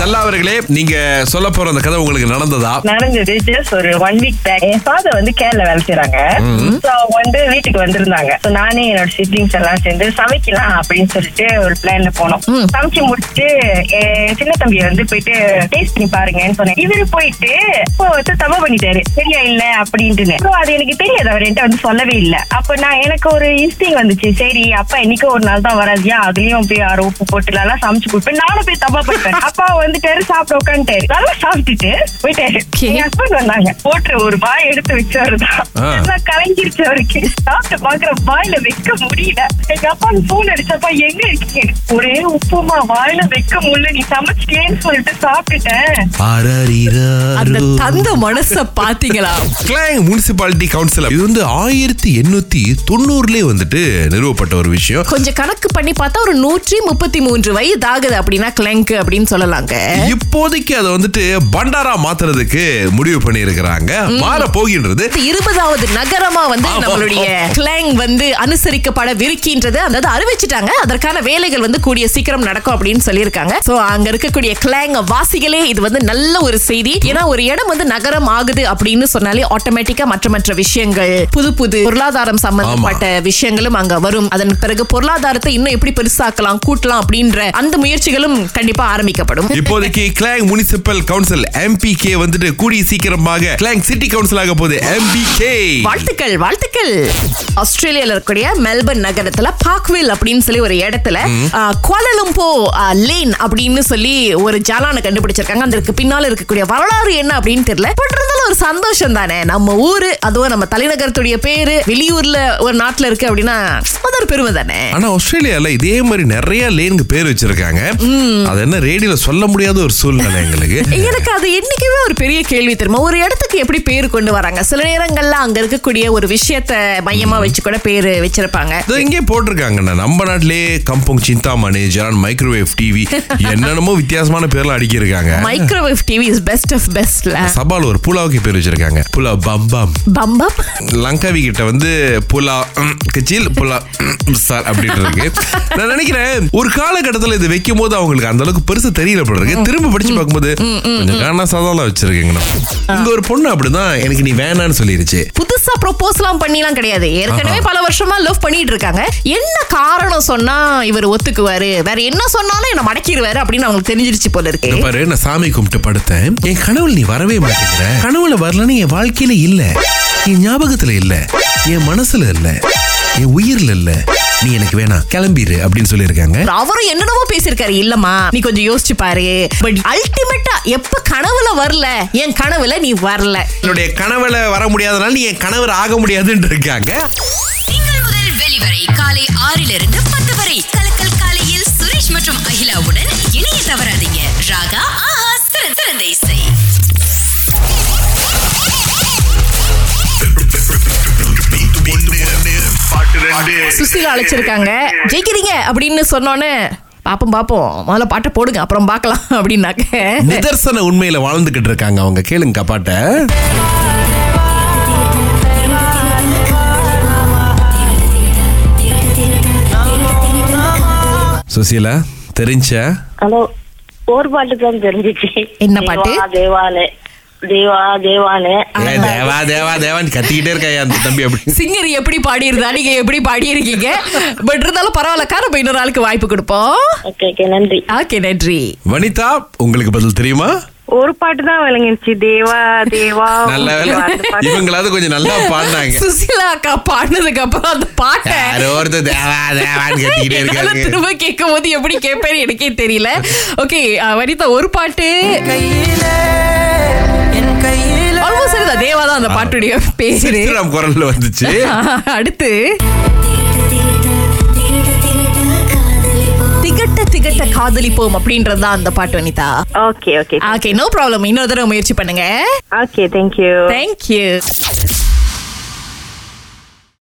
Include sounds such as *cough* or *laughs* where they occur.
Stella அவர்களே நீங்க சொல்ல போற அந்த கதை உங்களுக்கு நடந்ததா? நடந்தது ஜஸ்ட் ஒரு ஒன் வீக் பேக் என் ஃபாதர் வந்து கேரள வேலை செய்யறாங்க So, அவங்க வந்து வீட்டுக்கு வந்திருந்தாங்க. நானே என்னோட சிப்ளிங்ஸ் எல்லாம் சேர்ந்து சமைக்கலாம் அப்படின்னு சொல்லிட்டு ஒரு பிளான்ல போனோம். சமைச்சு முடிச்சுட்டு சின்ன தம்பி வந்து போயிட்டு டேஸ்ட் பண்ணி பாருங்கன்னு சொன்னேன். இவரு போயிட்டு வந்து தப்பா பண்ணிட்டாரு. சரியா இல்ல? அப்படின்ட்டு அது எனக்கு தெரியாது. அவர் என்கிட்ட வந்து சொல்லவே இல்ல. அப்ப நான் எனக்கு ஒரு இன்ஸ்டிங் வந்துச்சு. சரி அப்பா என்னைக்கோ ஒரு நாள் தான் வராதியா? அதுலயும் போய் யாரோ உப்பு போட்டு நல்லா சமைச்சு கொடுப்பேன். நானும் போய் தப்பா பண்ணிட்டேன். அப்பா வந்துட்டாரு சாப்பிட உட்காந்துட்டாரு. நல்லா சாப்பிட்டுட்டு போயிட்டாரு. என் ஹஸ்பண்ட் வந்தாங்க. போட்டு ஒரு வாய் எடுத்து. எல்லாம் கலங்கிருச்சு அவருக்கு. சாப்பிட்டு பாக்குற வாயில வைக்க முடியல. எங்க அப்பா போன் அடிச்சப்பா எங்க இருக்கீங்க? ஒரே உப்புமா வாயில வைக்க முடியல. நீ சமைச்சிட்டேன்னு சொல்லிட்டு சாப்பிட்டுட்டேன். அந்த தந்த மனச பாத்தீங்களா? கிளாங் முனிசிபாலிட்டி கவுன்சில் இது வந்து ஆயிரத்தி எண்ணூத்தி தொண்ணூறுலயே வந்துட்டு நிறுவப்பட்ட ஒரு விஷயம். கொஞ்சம் கணக்கு பண்ணி பார்த்தா ஒரு நூற்றி முப்பத்தி மூன்று வயது ஆகுது அப்படின்னா கிளங்க் அப்படின்னு சொல்லலாங்க. இப்போதைக்கு அதை வந்துட்டு பண்டாரா மாத்துறதுக்கு முடிவு பண்ணி இருக்கிறாங்க மாற போகின்றது. இருபதாவது நகரமா வந்து. நம்மளுடைய கிளாங் வந்து அனுசரிக்கப்படவிருக்கின்றது அதாவது அறிவிச்சிட்டாங்க. அதற்கான வேலைகள் வந்து கூடிய சீக்கிரம் நடக்கும் அப்படின்னு சொல்லியிருக்காங்க. சோ அங்க இருக்கக்கூடிய கிளாங் வாசிகளே இது வந்து நல்ல ஒரு செய்தி. ஏன்னா ஒரு இடம் வந்து நகரம் ஆகுது அப்படின்னு சொன்னாலே ஆட்டோமேட்டிக்கா மற்ற மற்ற விஷயங்கள் புது புது பொருளாதாரம் சம்பந்தப்பட்ட விஷயங்களும் அங்க வரும். அதன் பிறகு பொருளாதாரத்தை இன்னும் எப்படி பெருசாக்கலாம் கூட்டலாம் அப்படின்ற அந்த முயற்சிகளும் கண்டிப்பா ஆரம்பிக்கப்படும். இப்போதைக்கு கிளாங் முனிசிபல் கவுன்சில் எம்பிகே வந்துட்டு கூடிய சீக்கிரமாக கிளாங் சிட்டி கவுன்சில் ஆக போகுது. எம்பிகே வாழ்த்துக்கள் வாழ்த்துக்கள். ஆஸ்திரேலியால இருக்கக்கூடிய மெல்பர்ன் நகரத்துல பாக்வில் அப்படின்னு சொல்லி ஒரு இடத்துல குவாலலம்போ லேன் அப்படின்னு சொல்லி ஒரு ஜாலான கண்டுபிடிச்சிருக்காங்க. அதற்கு பின்னால இருக்கக்கூடிய வரலாறு என்ன அப்படின்னு தெரியல. பட் இருந்தாலும் ஒரு சந்தோஷம் தானே நம்ம ஊரு அதுவும் நம்ம தலைநகரத்துடைய பேரு வெளியூர்ல ஒரு நாட்டுல இருக்கு அப்படின்னா அது ஒரு பெருமை தானே ஆனா ஆஸ்திரேலியால இதே மாதிரி நிறைய லேனுக்கு பேர் வச்சிருக்காங்க. அது என்ன ரேடியோல சொல்ல முடியாத ஒரு சூழ்நிலை எங்களுக்கு. எனக்கு அது என்னைக்குமே ஒரு பெரிய கேள்வி தெரியுமா? ஒரு இடத்துக்கு எப்படி பேர் கொண்டு வராங்க? சில நேரங்கள்ல அங்க இருக்கக்கூடிய ஒரு விஷயத்த மையமா வச்சு கூட பேரு வச்சிருப்பாங்க. இங்கே போட்டிருக்காங்கண்ணா நம்ம நாட்டிலே கம்பங் சிந்தாமணி ஜரான் மைக்ரோவேவ் டிவி என்னென்னமோ வித்தியாசமான பேர்லாம் அடிக்கிருக்காங்க microwave TV is best of பெஸ்ட்ல சபால் ஒரு புலாவுக்கு பேர் வச்சிருக்காங்க. புலா பம் பம். பம்பம் லங்காவி கிட்ட வந்து புலா கிச்சில் புலா சார் அப்படின்னு இருக்கு. நான் நினைக்கிறேன் ஒரு காலகட்டத்துல இது வைக்கும் போது அவங்களுக்கு அந்த அளவுக்கு பெருசு தெரியல போல இருக்கு திரும்ப படிச்சு பார்க்கும்போது கொஞ்சம் காரண சாதாலாம் வச்சிருக்கீங்கண்ணா இங்க ஒரு பொண்ணு அப்படிதான் எனக்கு நீ வேணான்னு சொல்லிருச்சு. புதுசா ப்ரொபோஸ்லாம் பண்ணிலாம் கிடையாது. ஏற்கனவே பல வருஷமா லவ் பண்ணிட்டு இருக்காங்க. என்ன காரணம் சொன்னா இவர் ஒத்துக்குவாரு? வேற என்ன சொன்னாலும் என்ன மடக்கிடுவாரு அப்படின்னு அவங்களுக்கு தெரிஞ்சிருச்சு போல இருக்கு. பாரு நான் சாமி கும்பிட்டு படுத்தேன். என் கனவுல நீ வரவே மாட்டேங்கிற. கனவுல வரலன்னு என் வாழ்க்கையில இல்ல. என் ஞாபகத்துல இல்ல. என் மனசுல இல்ல. என் உயிர்ல இல்ல. நீ எனக்கு வேணாம் கிளம்பிரு அப்படின்னு சொல்லியிருக்காங்க. அவரும் என்னென்னமோ பேசியிருக்காரு. இல்லம்மா நீ கொஞ்சம் யோசிச்சு பாரு. பட் அல்டிமேட்டா எப்ப கனவுல வரல? என் கனவுல நீ வரல. என்னுடைய கனவுல வர முடியாதனால நீ என் கணவர் ஆக முடியாதுன்னு இருக்காங்க திங்கள் முதல் வெளிவரை காலை ஆறிலிருந்து பத்து வரை. கலக்கல் காலையில் சுரேஷ் மற்றும் அகிலாவுடன் இணைய தவறாதீங்க. ராகா சுசிலா அழைச்சிருக்காங்க. ஜெயிக்கிறீங்க அப்படின்னு சொன்னோன்னே பாப்போம் பாப்போம். முதல்ல பாட்டை போடுங்க அப்புறம் பார்க்கலாம் அப்படின்னாக்க. நிதர்சன உண்மையில வாழ்ந்துகிட்டு இருக்காங்க அவங்க. கேளுங்க பாட்ட. சுசீலா தெரிஞ்சா? ஹலோ ஒரு பாட்டு தான் தெரிஞ்சிச்சு. என்ன பாட்டு? தேவா, தேவானு தேவா தேவானு தேவா தேவா தேவான்னு கத்திக்கிட்டே இருக்கா அந்த தம்பி அப்படி. சிங்கர் எப்படி பாடியிருந்தா? நீங்க எப்படி பாடியிருக்கீங்க? பட் இருந்தாலும் பரவாயில்ல கார போய் இன்னொரு ஆளுக்கு வாய்ப்பு கொடுப்போம். ஓகே ஓகே நன்றி. ஓகே நன்றி. வனிதா உங்களுக்கு பதில் தெரியுமா? ஒரு பாட்டு தான் விளங்கிருச்சு. தேவா தேவா நல்ல. இவங்களாவது கொஞ்சம் நல்லா பாடினாங்க. சுசிலா அக்கா பாடினதுக்கு அப்புறம் அந்த பாட்டை யாரோ ஒருத்தர் தேவா தேவான்னு என்னால இருக்காங்க. திரும்ப கேட்கும் போது எப்படி கேட்பேன்னு எனக்கே தெரியல. ஓகே வனிதா ஒரு பாட்டு. ஆல்மோஸ்ட் தேவா தான் அந்த பாட்டுடைய பேரு. குரல்ல வந்துச்சு. *laughs* அடுத்து திகட்ட திகட்ட காதலிப்போம் அப்படின்றது தான் அந்த பாட்டு Vanitha. Okay okay okay no problem இன்னொரு தடவை முயற்சி பண்ணுங்க. Okay thank you thank you